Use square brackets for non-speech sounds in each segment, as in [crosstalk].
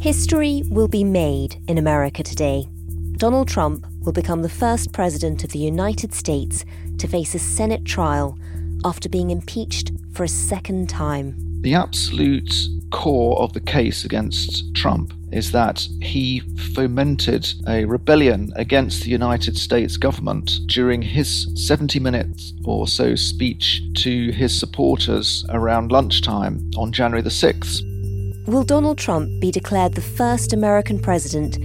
History will be made in America today. Donald Trump will become the first president of the United States to face a Senate trial after being impeached for a second time. The absolute core of the case against Trump is that he fomented a rebellion against the United States government during his 70 minutes or so speech to his supporters around lunchtime on January the 6th. Will Donald Trump be declared the first American president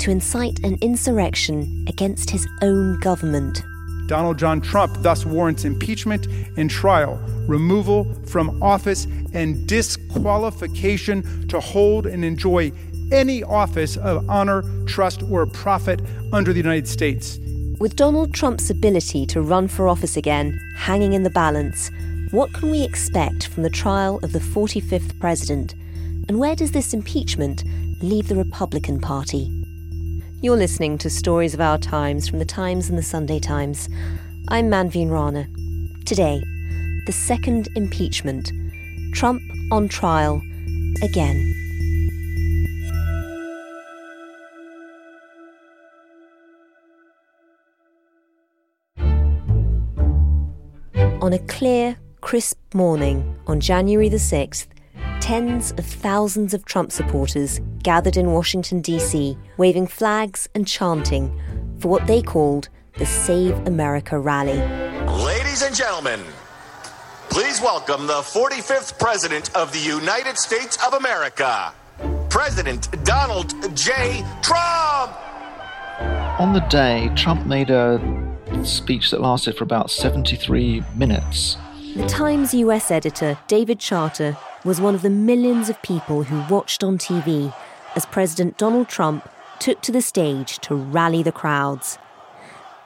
to incite an insurrection against his own government? Donald John Trump thus warrants impeachment and trial, removal from office, and disqualification to hold and enjoy any office of honor, trust, or profit under the United States. With Donald Trump's ability to run for office again hanging in the balance, what can we expect from the trial of the 45th president? And where does this impeachment leave the Republican Party? You're listening to Stories of Our Times from the Times and the Sunday Times. I'm Manveen Rana. Today, the second impeachment. Trump on trial again. On a clear, crisp morning on January the 6th, tens of thousands of Trump supporters gathered in Washington, D.C., waving flags and chanting for what they called the Save America rally. Ladies and gentlemen, please welcome the 45th President of the United States of America, President Donald J. Trump! On the day, Trump made a speech that lasted for about 73 minutes. The Times US editor, David Charter, was one of the millions of people who watched on TV as President Donald Trump took to the stage to rally the crowds.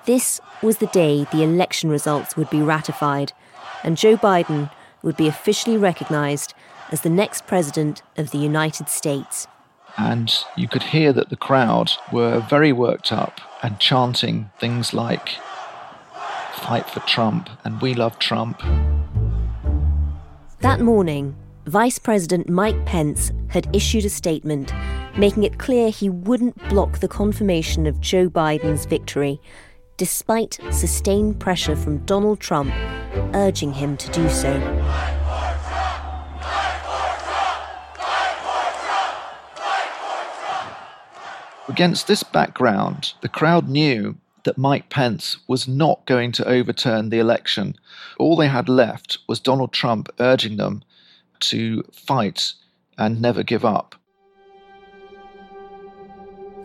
This was the day the election results would be ratified, and Joe Biden would be officially recognized as the next president of the United States. And you could hear that the crowd were very worked up and chanting things like, Fight for Trump and We Love Trump. That morning, Vice President Mike Pence had issued a statement making it clear he wouldn't block the confirmation of Joe Biden's victory, despite sustained pressure from Donald Trump urging him to do so. Against this background, the crowd knew that Mike Pence was not going to overturn the election. All they had left was Donald Trump urging them to fight and never give up.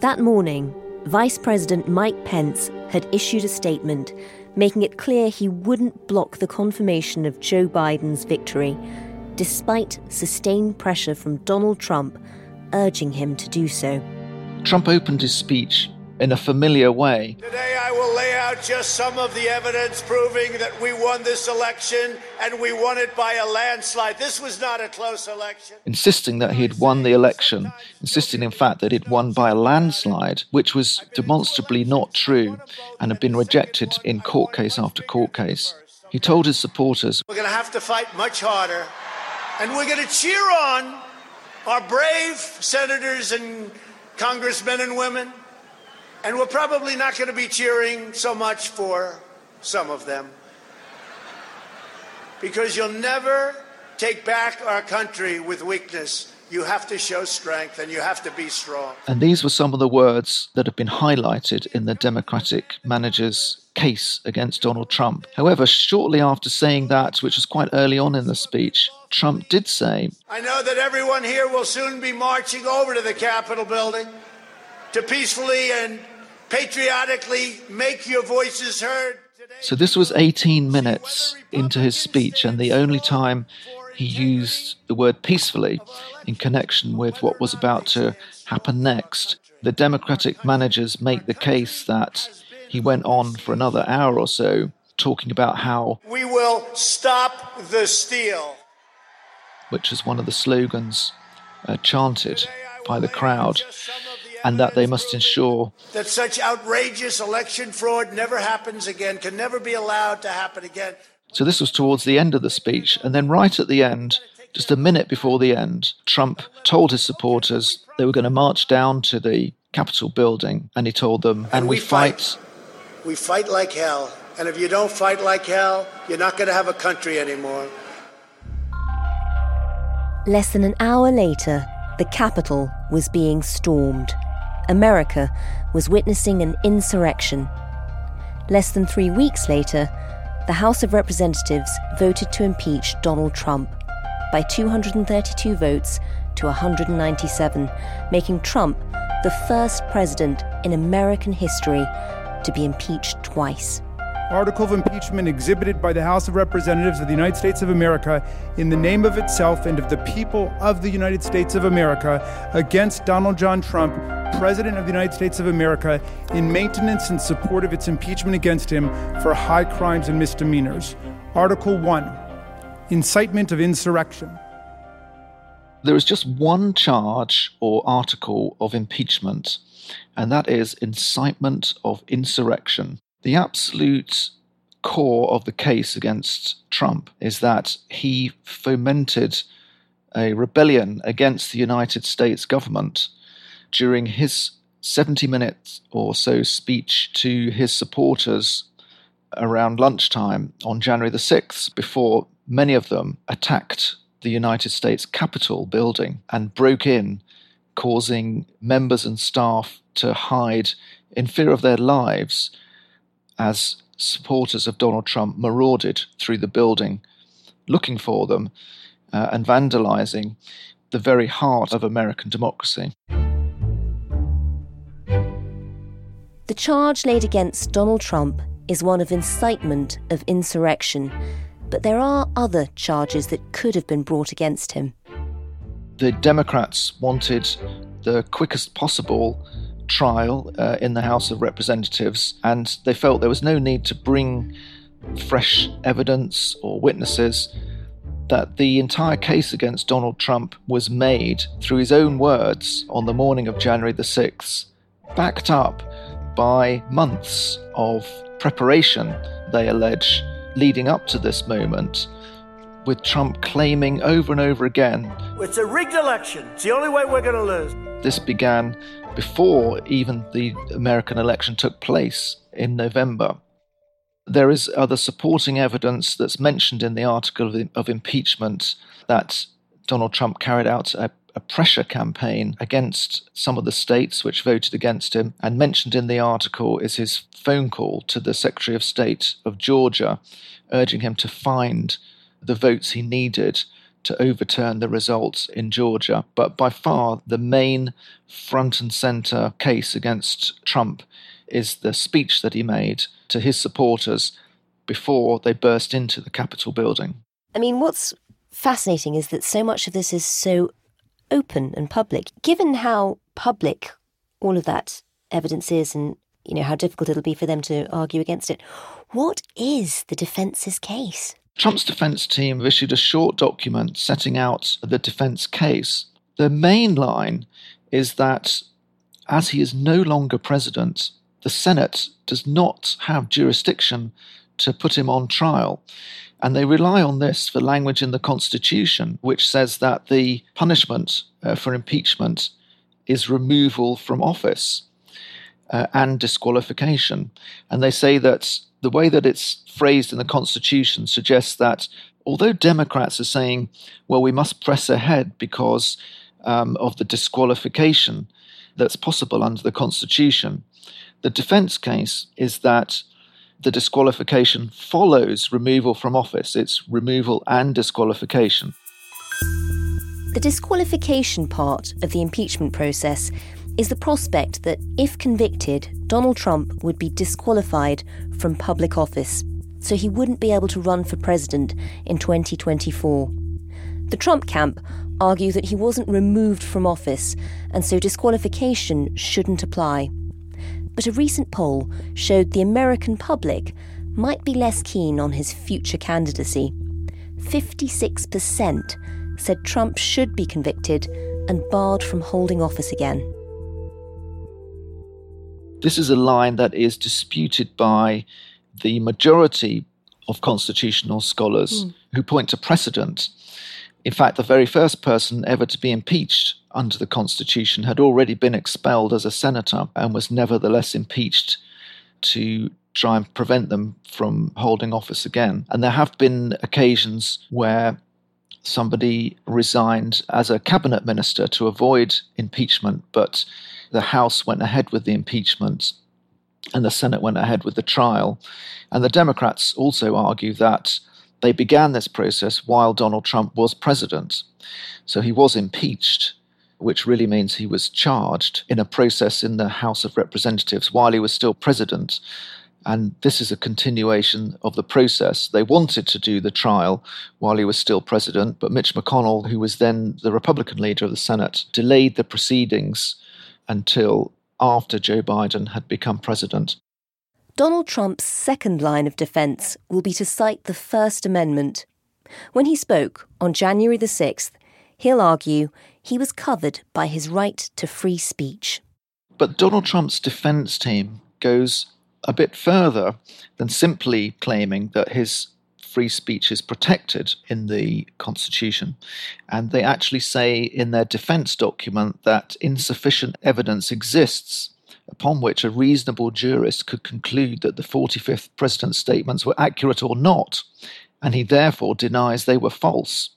That morning, Vice President Mike Pence had issued a statement making it clear he wouldn't block the confirmation of Joe Biden's victory, despite sustained pressure from Donald Trump urging him to do so. Trump opened his speech in a familiar way. Today, I will lay out just some of the evidence proving that we won this election and we won it by a landslide. This was not a close election. Insisting that he had won the election, insisting, in fact, that he'd won by a landslide, which was demonstrably not true and had been rejected in court case after court case. He told his supporters, We're going to have to fight much harder, and we're going to cheer on our brave senators and congressmen and women and we're probably not going to be cheering so much for some of them. because you'll never take back our country with weakness. You have to show strength and you have to be strong. And these were some of the words that have been highlighted in the Democratic manager's case against Donald Trump. However, shortly after saying that, which was quite early on in the speech, Trump did say, I know that everyone here will soon be marching over to the Capitol building to peacefully and patriotically make your voices heard. So this was 18 minutes into his speech, and the only time he used the word peacefully in connection with what was about to happen next. The Democratic managers make the case that he went on for another hour or so talking about how we will stop the steal, which is one of the slogans uh, chanted by the crowd, and that they must ensure that such outrageous election fraud never happens again, can never be allowed to happen again. So this was towards the end of the speech. And then right at the end, just a minute before the end, Trump told his supporters they were going to march down to the Capitol building. And he told them, and, and we, we fight. fight. We fight like hell. And if you don't fight like hell, you're not going to have a country anymore. Less than an hour later, the Capitol was being stormed. America was witnessing an insurrection. Less than three weeks later, the House of Representatives voted to impeach Donald Trump by 232 votes to 197, making Trump the first president in American history to be impeached twice article of impeachment exhibited by the House of Representatives of the United States of America in the name of itself and of the people of the United States of America against Donald John Trump, President of the United States of America, in maintenance and support of its impeachment against him for high crimes and misdemeanors. Article 1 Incitement of Insurrection. There is just one charge or article of impeachment, and that is incitement of insurrection. The absolute core of the case against Trump is that he fomented a rebellion against the United States government during his 70 minutes or so speech to his supporters around lunchtime on January the 6th, before many of them attacked the United States Capitol building and broke in, causing members and staff to hide in fear of their lives as supporters of Donald Trump marauded through the building looking for them uh, and vandalizing the very heart of American democracy. The charge laid against Donald Trump is one of incitement of insurrection, but there are other charges that could have been brought against him. The Democrats wanted the quickest possible trial uh, in the House of Representatives, and they felt there was no need to bring fresh evidence or witnesses. That the entire case against Donald Trump was made through his own words on the morning of January the 6th, backed up by months of preparation, they allege, leading up to this moment, with Trump claiming over and over again It's a rigged election. It's the only way we're going to lose. This began before even the American election took place in November. There is other supporting evidence that's mentioned in the article of, of impeachment that Donald Trump carried out a, a pressure campaign against some of the states which voted against him. And mentioned in the article is his phone call to the Secretary of State of Georgia, urging him to find the votes he needed to overturn the results in Georgia. But by far, the main front and center case against Trump is the speech that he made to his supporters before they burst into the Capitol building. I mean, what's fascinating is that so much of this is so open and public. Given how public all of that evidence is and you know how difficult it'll be for them to argue against it, what is the defence's case? Trump's defense team issued a short document setting out the defense case. The main line is that as he is no longer president, the Senate does not have jurisdiction to put him on trial. And they rely on this for language in the Constitution, which says that the punishment uh, for impeachment is removal from office uh, and disqualification. And they say that the way that it's phrased in the Constitution suggests that although Democrats are saying, well, we must press ahead because um, of the disqualification that's possible under the Constitution, the defense case is that the disqualification follows removal from office. It's removal and disqualification. The disqualification part of the impeachment process is the prospect that, if convicted, Donald Trump would be disqualified from public office, so he wouldn't be able to run for president in 2024. The Trump camp argue that he wasn't removed from office, and so disqualification shouldn't apply. But a recent poll showed the American public might be less keen on his future candidacy. 56% said Trump should be convicted and barred from holding office again. This is a line that is disputed by the majority of constitutional scholars mm. who point to precedent. In fact, the very first person ever to be impeached under the Constitution had already been expelled as a senator and was nevertheless impeached to try and prevent them from holding office again. And there have been occasions where somebody resigned as a cabinet minister to avoid impeachment, but the House went ahead with the impeachment and the Senate went ahead with the trial. And the Democrats also argue that they began this process while Donald Trump was president. So he was impeached, which really means he was charged in a process in the House of Representatives while he was still president. And this is a continuation of the process. They wanted to do the trial while he was still president, but Mitch McConnell, who was then the Republican leader of the Senate, delayed the proceedings until after Joe Biden had become president. Donald Trump's second line of defence will be to cite the First Amendment. When he spoke on January the 6th, he'll argue he was covered by his right to free speech. But Donald Trump's defence team goes a bit further than simply claiming that his free speech is protected in the Constitution. And they actually say in their defense document that insufficient evidence exists upon which a reasonable jurist could conclude that the 45th president's statements were accurate or not, and he therefore denies they were false.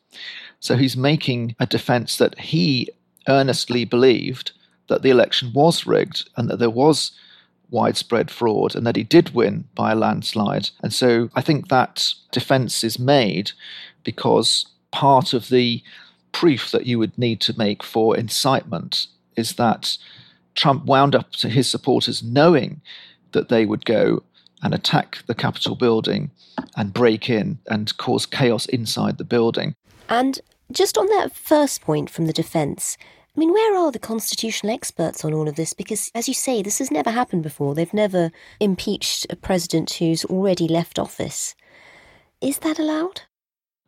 So he's making a defense that he earnestly believed that the election was rigged and that there was widespread fraud and that he did win by a landslide. And so I think that defense is made because part of the proof that you would need to make for incitement is that Trump wound up to his supporters knowing that they would go and attack the Capitol building and break in and cause chaos inside the building. And just on that first point from the defence, I mean, where are the constitutional experts on all of this? Because, as you say, this has never happened before. They've never impeached a president who's already left office. Is that allowed?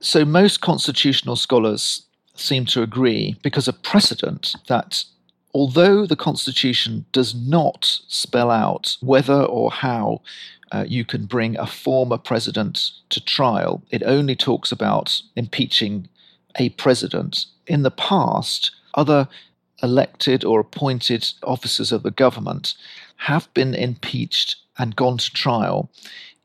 So, most constitutional scholars seem to agree because of precedent that although the Constitution does not spell out whether or how uh, you can bring a former president to trial, it only talks about impeaching a president. In the past, other elected or appointed officers of the government have been impeached and gone to trial,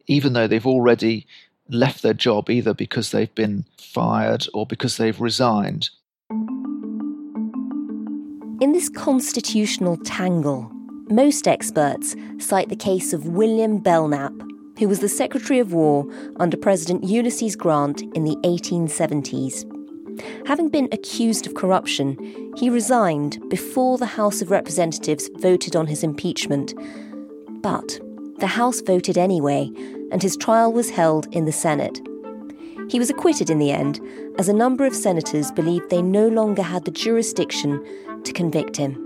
even though they've already left their job either because they've been fired or because they've resigned. In this constitutional tangle, most experts cite the case of William Belknap, who was the Secretary of War under President Ulysses Grant in the 1870s. Having been accused of corruption, he resigned before the House of Representatives voted on his impeachment. But the House voted anyway, and his trial was held in the Senate. He was acquitted in the end, as a number of senators believed they no longer had the jurisdiction to convict him.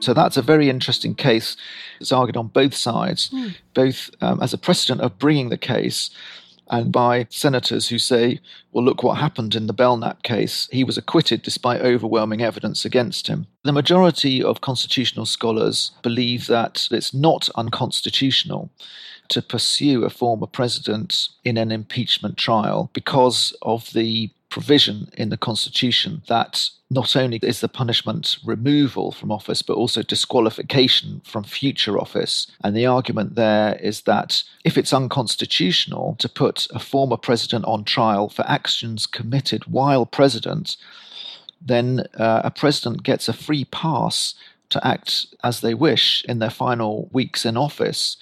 So that's a very interesting case. It's argued on both sides, mm. both um, as a precedent of bringing the case and by senators who say, well, look what happened in the Belknap case. He was acquitted despite overwhelming evidence against him. The majority of constitutional scholars believe that it's not unconstitutional to pursue a former president in an impeachment trial because of the provision in the Constitution that not only is the punishment removal from office, but also disqualification from future office. And the argument there is that if it's unconstitutional to put a former president on trial for actions committed while president, then uh, a president gets a free pass to act as they wish in their final weeks in office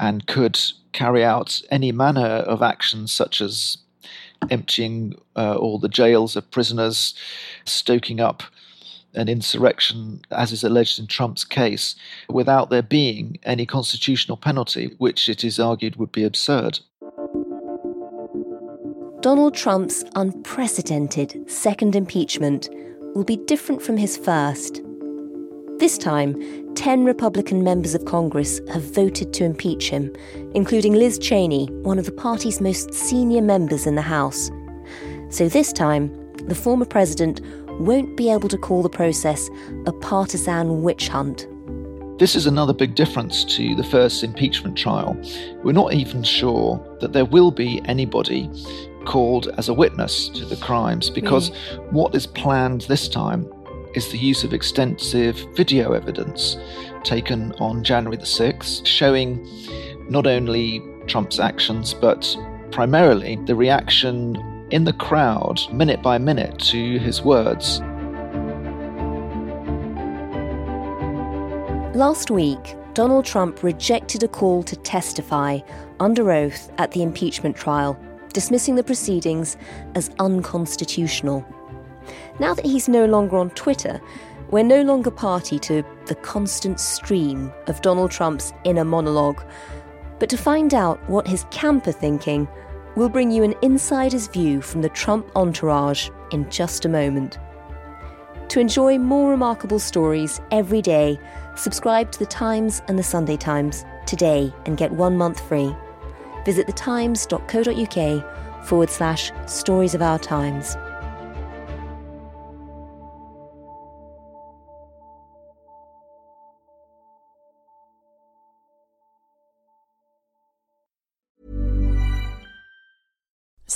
and could carry out any manner of actions such as emptying uh, all the jails of prisoners, stoking up an insurrection, as is alleged in Trump's case, without there being any constitutional penalty, which it is argued would be absurd. Donald Trump's unprecedented second impeachment will be different from his first. This time, 10 Republican members of Congress have voted to impeach him, including Liz Cheney, one of the party's most senior members in the House. So this time, the former president won't be able to call the process a partisan witch hunt. This is another big difference to the first impeachment trial. We're not even sure that there will be anybody called as a witness to the crimes because mm. what is planned this time is the use of extensive video evidence taken on January the 6th, showing not only Trump's actions, but primarily the reaction in the crowd, minute by minute, to his words. Last week, Donald Trump rejected a call to testify under oath at the impeachment trial, dismissing the proceedings as unconstitutional. Now that he's no longer on Twitter, we're no longer party to the constant stream of Donald Trump's inner monologue. But to find out what his camp are thinking, we'll bring you an insider's view from the Trump entourage in just a moment. To enjoy more remarkable stories every day, subscribe to The Times and The Sunday Times today and get one month free. Visit thetimes.co.uk forward slash stories of our times.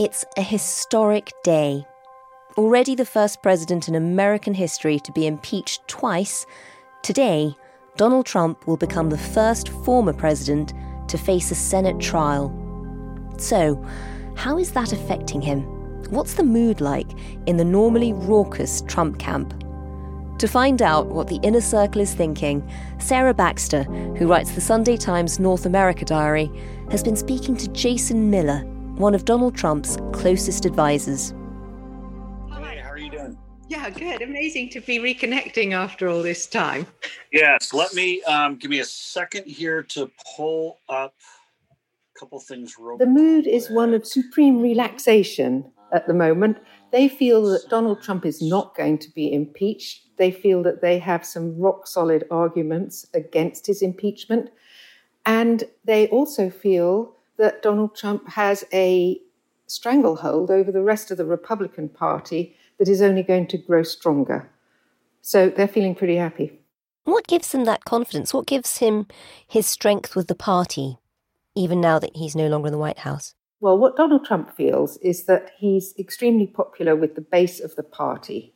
It's a historic day. Already the first president in American history to be impeached twice, today, Donald Trump will become the first former president to face a Senate trial. So, how is that affecting him? What's the mood like in the normally raucous Trump camp? To find out what the inner circle is thinking, Sarah Baxter, who writes the Sunday Times North America Diary, has been speaking to Jason Miller, one of Donald Trump's closest advisors. Hey, how are you doing? Yeah, good. Amazing to be reconnecting after all this time. Yes, let me um, give me a second here to pull up a couple things. Real the mood is one of supreme relaxation at the moment. They feel that Donald Trump is not going to be impeached. They feel that they have some rock solid arguments against his impeachment. And they also feel that Donald Trump has a stranglehold over the rest of the Republican Party that is only going to grow stronger. So they're feeling pretty happy. What gives him that confidence? What gives him his strength with the party, even now that he's no longer in the White House? Well, what Donald Trump feels is that he's extremely popular with the base of the party,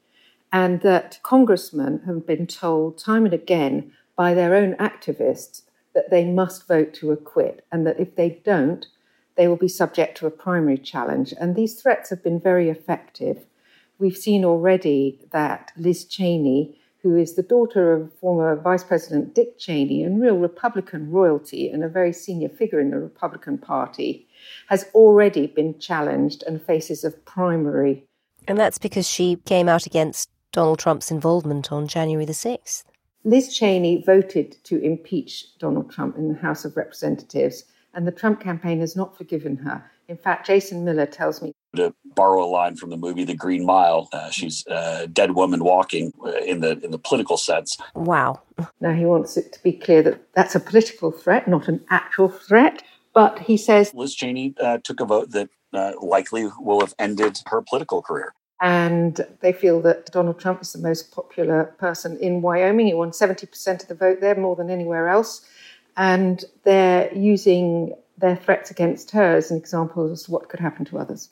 and that congressmen have been told time and again by their own activists that they must vote to acquit, and that if they don't, they will be subject to a primary challenge. And these threats have been very effective. We've seen already that Liz Cheney, who is the daughter of former Vice President Dick Cheney and real Republican royalty and a very senior figure in the Republican Party, has already been challenged and faces a primary. And that's because she came out against Donald Trump's involvement on January the 6th. Liz Cheney voted to impeach Donald Trump in the House of Representatives, and the Trump campaign has not forgiven her. In fact, Jason Miller tells me to borrow a line from the movie The Green Mile. Uh, she's a dead woman walking uh, in the in the political sense. Wow. Now he wants it to be clear that that's a political threat, not an actual threat. But he says Liz Cheney uh, took a vote that uh, likely will have ended her political career. And they feel that Donald Trump is the most popular person in Wyoming. He won 70% of the vote there, more than anywhere else. And they're using their threats against her as an example as to what could happen to others.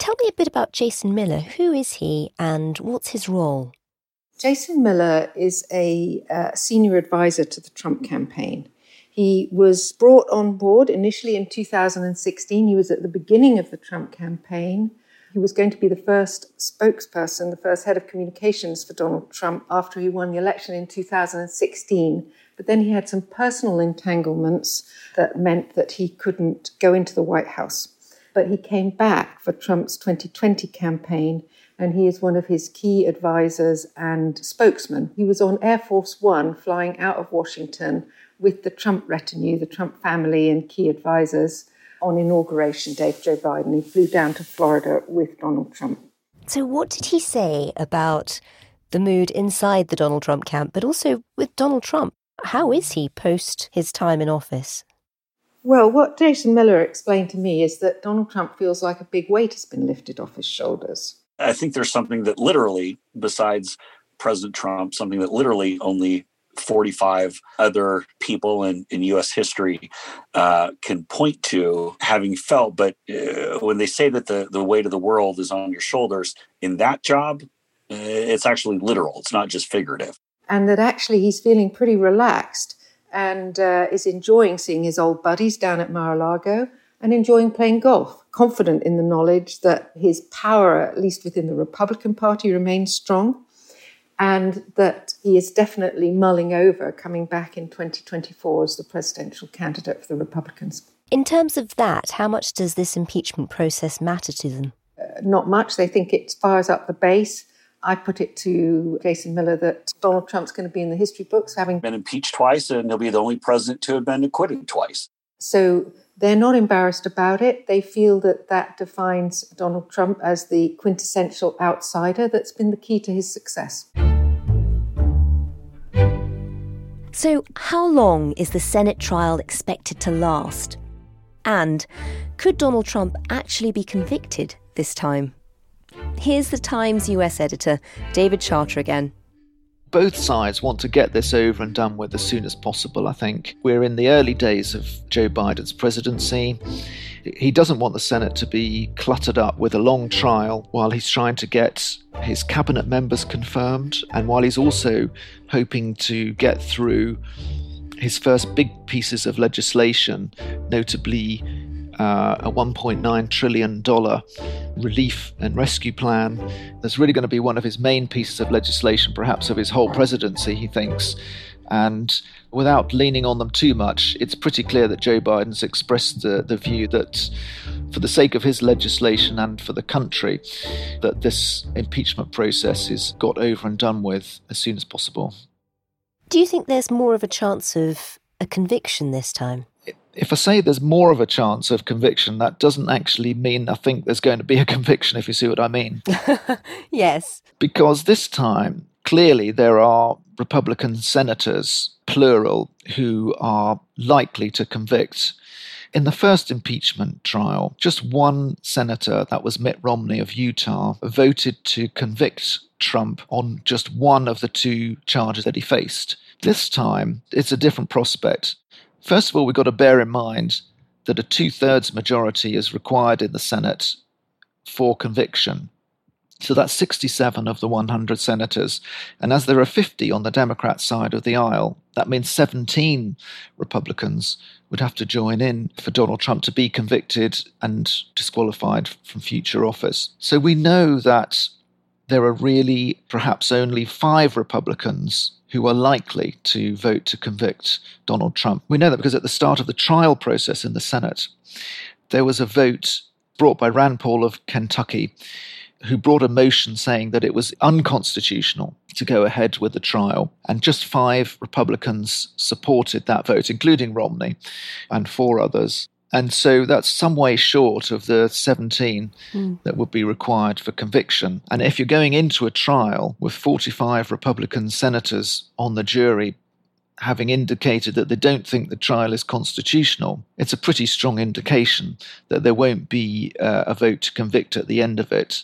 Tell me a bit about Jason Miller. Who is he and what's his role? Jason Miller is a uh, senior advisor to the Trump campaign. He was brought on board initially in 2016. He was at the beginning of the Trump campaign. He was going to be the first spokesperson, the first head of communications for Donald Trump after he won the election in 2016. But then he had some personal entanglements that meant that he couldn't go into the White House. But he came back for Trump's 2020 campaign, and he is one of his key advisors and spokesmen. He was on Air Force One flying out of Washington with the Trump retinue, the Trump family, and key advisors on inauguration day for Joe Biden. He flew down to Florida with Donald Trump. So, what did he say about the mood inside the Donald Trump camp, but also with Donald Trump? How is he post his time in office? Well, what Jason Miller explained to me is that Donald Trump feels like a big weight has been lifted off his shoulders. I think there's something that literally, besides President Trump, something that literally only 45 other people in, in U.S. history uh, can point to having felt. But uh, when they say that the, the weight of the world is on your shoulders in that job, uh, it's actually literal. It's not just figurative and that actually he's feeling pretty relaxed and uh, is enjoying seeing his old buddies down at Mar-a-Lago and enjoying playing golf, confident in the knowledge that his power, at least within the Republican Party, remains strong, and that he is definitely mulling over coming back in 2024 as the presidential candidate for the Republicans. In terms of that, how much does this impeachment process matter to them? Uh, not much. They think it fires up the base. I put it to Jason Miller that Donald Trump's going to be in the history books having been impeached twice, and he'll be the only president to have been acquitted twice. So they're not embarrassed about it. They feel that that defines Donald Trump as the quintessential outsider that's been the key to his success. So, how long is the Senate trial expected to last? And could Donald Trump actually be convicted this time? Here's the Times US editor, David Charter again. Both sides want to get this over and done with as soon as possible, I think. We're in the early days of Joe Biden's presidency. He doesn't want the Senate to be cluttered up with a long trial while he's trying to get his cabinet members confirmed and while he's also hoping to get through his first big pieces of legislation, notably uh, a $1.9 trillion relief and rescue plan. That's really going to be one of his main pieces of legislation, perhaps of his whole presidency, he thinks. And without leaning on them too much, it's pretty clear that Joe Biden's expressed the, the view that, for the sake of his legislation and for the country, that this impeachment process is got over and done with as soon as possible. Do you think there's more of a chance of a conviction this time? If I say there's more of a chance of conviction, that doesn't actually mean I think there's going to be a [laughs] conviction, if you see what I mean. [laughs] yes. Because this time, clearly, there are Republican senators, plural, who are likely to convict. In the first impeachment trial, just one senator, that was Mitt Romney of Utah, voted to convict Trump on just one of the two charges that he faced. This time, it's a different prospect. First of all, we've got to bear in mind that a two thirds majority is required in the Senate for conviction. So that's 67 of the 100 senators. And as there are 50 on the Democrat side of the aisle, that means 17 Republicans would have to join in for Donald Trump to be convicted and disqualified from future office. So we know that there are really perhaps only five Republicans who are likely to vote to convict Donald Trump. We know that because at the start of the trial process in the Senate, there was a vote brought by Rand Paul of Kentucky, who brought a motion saying that it was unconstitutional to go ahead with the trial. And just five Republicans supported that vote, including Romney and four others. And so that's some way short of the 17 mm. that would be required for conviction. And if you're going into a trial with 45 Republican senators on the jury having indicated that they don't think the trial is constitutional, it's a pretty strong indication that there won't be uh, a vote to convict at the end of it.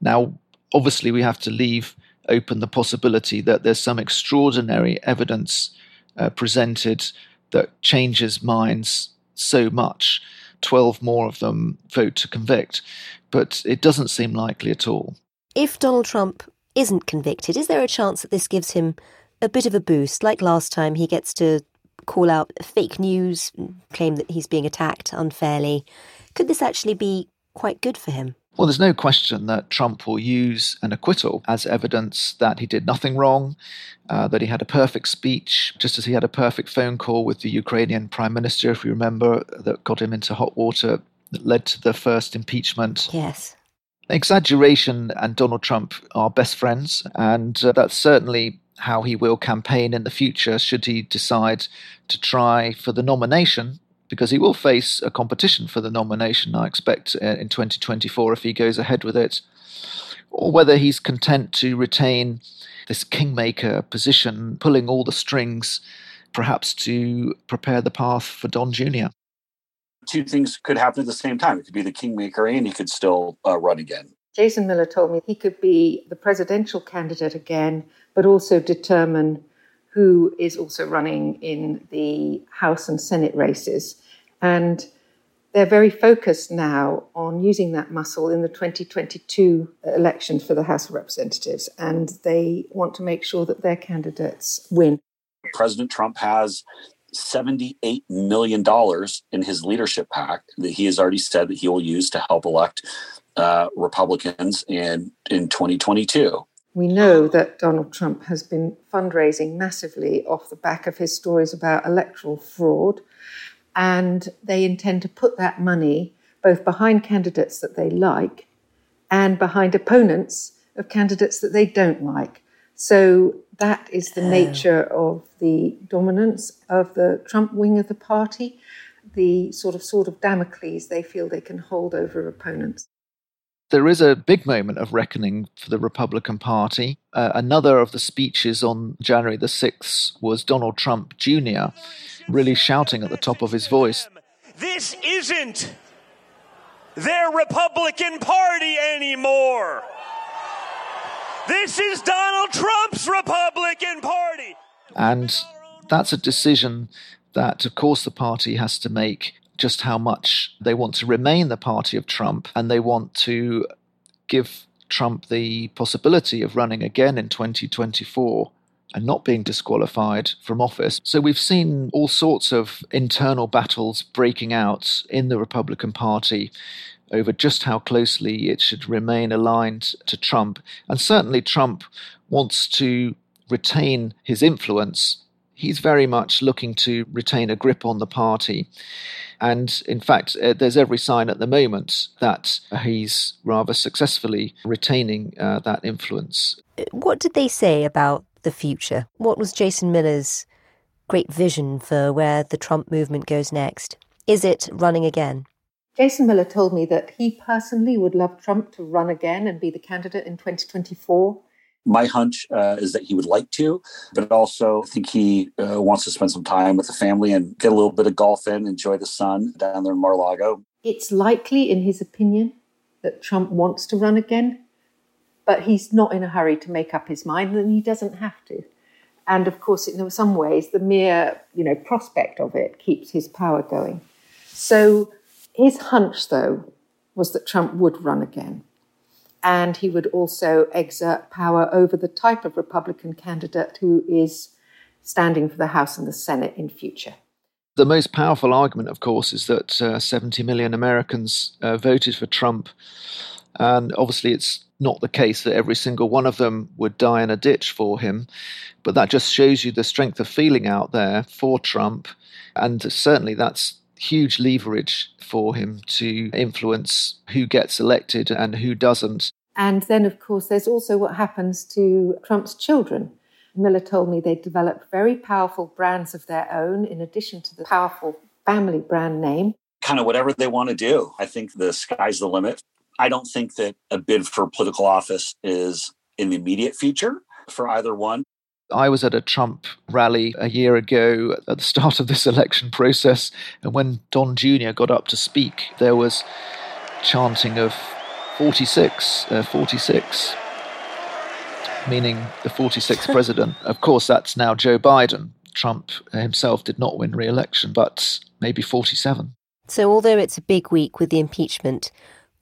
Now, obviously, we have to leave open the possibility that there's some extraordinary evidence uh, presented that changes minds so much, 12 more of them vote to convict. But it doesn't seem likely at all. If Donald Trump isn't convicted, is there a chance that this gives him a bit of a boost? Like last time, he gets to call out fake news, claim that he's being attacked unfairly. Could this actually be quite good for him? Well, there's no question that Trump will use an acquittal as evidence that he did nothing wrong, uh, that he had a perfect speech, just as he had a perfect phone call with the Ukrainian prime minister, if you remember, that got him into hot water, that led to the first impeachment. Yes. Exaggeration and Donald Trump are best friends, and uh, that's certainly how he will campaign in the future should he decide to try for the nomination because he will face a competition for the nomination, I expect, uh, in 2024 if he goes ahead with it, or whether he's content to retain this kingmaker position, pulling all the strings, perhaps to prepare the path for Don Jr. Two things could happen at the same time. It could be the kingmaker, and he could still uh, run again. Jason Miller told me he could be the presidential candidate again, but also determine who is also running in the House and Senate races. And they're very focused now on using that muscle in the 2022 election for the House of Representatives. And they want to make sure that their candidates win. President Trump has $78 million in his leadership PAC that he has already said that he will use to help elect uh, Republicans in, in 2022. We know that Donald Trump has been fundraising massively off the back of his stories about electoral fraud, and they intend to put that money both behind candidates that they like and behind opponents of candidates that they don't like. So that is the nature of the dominance of the Trump wing of the party, the sort of sword of Damocles they feel they can hold over opponents there is a big moment of reckoning for the Republican Party. Uh, another of the speeches on January the 6th was Donald Trump Jr. really shouting at the top of his voice. This isn't their Republican Party anymore. This is Donald Trump's Republican Party. And that's a decision that, of course, the party has to make just how much they want to remain the party of Trump and they want to give Trump the possibility of running again in 2024 and not being disqualified from office. So we've seen all sorts of internal battles breaking out in the Republican Party over just how closely it should remain aligned to Trump. And certainly Trump wants to retain his influence he's very much looking to retain a grip on the party. And in fact, uh, there's every sign at the moment that he's rather successfully retaining uh, that influence. What did they say about the future? What was Jason Miller's great vision for where the Trump movement goes next? Is it running again? Jason Miller told me that he personally would love Trump to run again and be the candidate in 2024 my hunch uh, is that he would like to, but also I think he uh, wants to spend some time with the family and get a little bit of golf in, enjoy the sun down there in Mar-a-Lago. It's likely, in his opinion, that Trump wants to run again, but he's not in a hurry to make up his mind, and he doesn't have to. And of course, in some ways, the mere you know prospect of it keeps his power going. So his hunch, though, was that Trump would run again and he would also exert power over the type of Republican candidate who is standing for the House and the Senate in future. The most powerful argument, of course, is that uh, 70 million Americans uh, voted for Trump. And obviously, it's not the case that every single one of them would die in a ditch for him. But that just shows you the strength of feeling out there for Trump. And certainly, that's huge leverage for him to influence who gets elected and who doesn't. And then, of course, there's also what happens to Trump's children. Miller told me they developed very powerful brands of their own, in addition to the powerful family brand name. Kind of whatever they want to do. I think the sky's the limit. I don't think that a bid for political office is in the immediate future for either one. I was at a Trump rally a year ago at the start of this election process, and when Don Jr. got up to speak, there was chanting of 46, uh, 46, meaning the 46th [laughs] president. Of course, that's now Joe Biden. Trump himself did not win re election, but maybe 47. So, although it's a big week with the impeachment,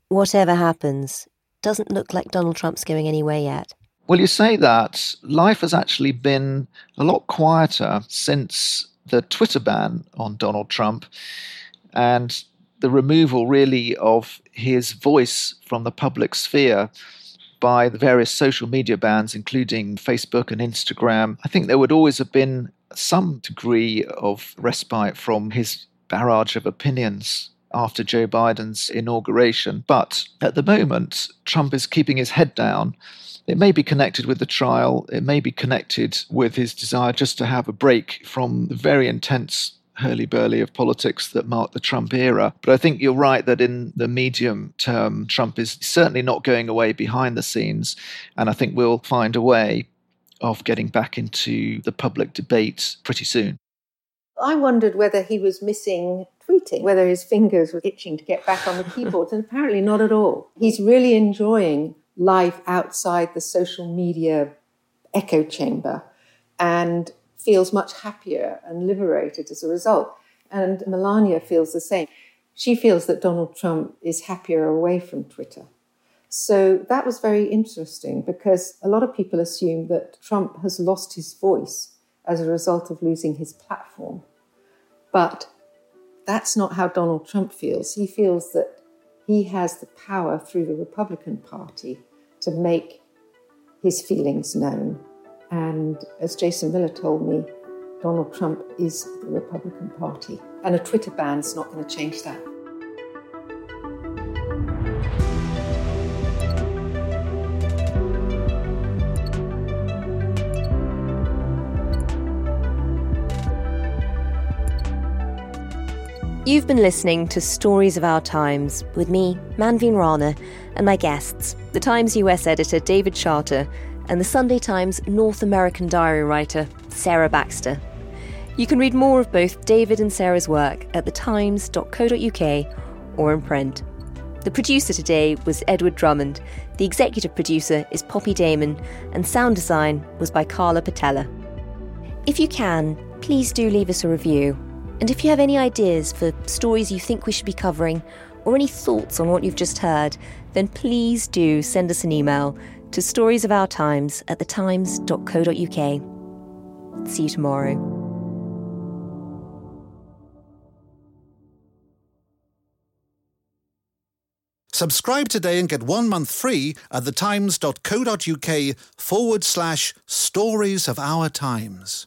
whatever happens, doesn't look like Donald Trump's going anywhere yet. Well, you say that. Life has actually been a lot quieter since the Twitter ban on Donald Trump and the removal, really, of his voice from the public sphere by the various social media bans, including Facebook and Instagram. I think there would always have been some degree of respite from his barrage of opinions after Joe Biden's inauguration. But at the moment, Trump is keeping his head down it may be connected with the trial, it may be connected with his desire just to have a break from the very intense hurly burly of politics that marked the Trump era. But I think you're right that in the medium term, Trump is certainly not going away behind the scenes. And I think we'll find a way of getting back into the public debate pretty soon. I wondered whether he was missing tweeting, whether his fingers were itching to get back on the keyboards, and apparently not at all. He's really enjoying life outside the social media echo chamber and feels much happier and liberated as a result. And Melania feels the same. She feels that Donald Trump is happier away from Twitter. So that was very interesting because a lot of people assume that Trump has lost his voice as a result of losing his platform. But that's not how Donald Trump feels. He feels that he has the power through the Republican Party to make his feelings known. And as Jason Miller told me, Donald Trump is the Republican Party. And a Twitter ban's not going to change that. You've been listening to Stories of Our Times with me, Manveen Rana, and my guests, the Times US editor David Charter and the Sunday Times North American diary writer Sarah Baxter. You can read more of both David and Sarah's work at thetimes.co.uk or in print. The producer today was Edward Drummond, the executive producer is Poppy Damon, and sound design was by Carla Patella. If you can, please do leave us a review and if you have any ideas for stories you think we should be covering, or any thoughts on what you've just heard, then please do send us an email to storiesofourtimes at thetimes.co.uk. See you tomorrow. Subscribe today and get one month free at thetimes.co.uk forward slash stories of our times.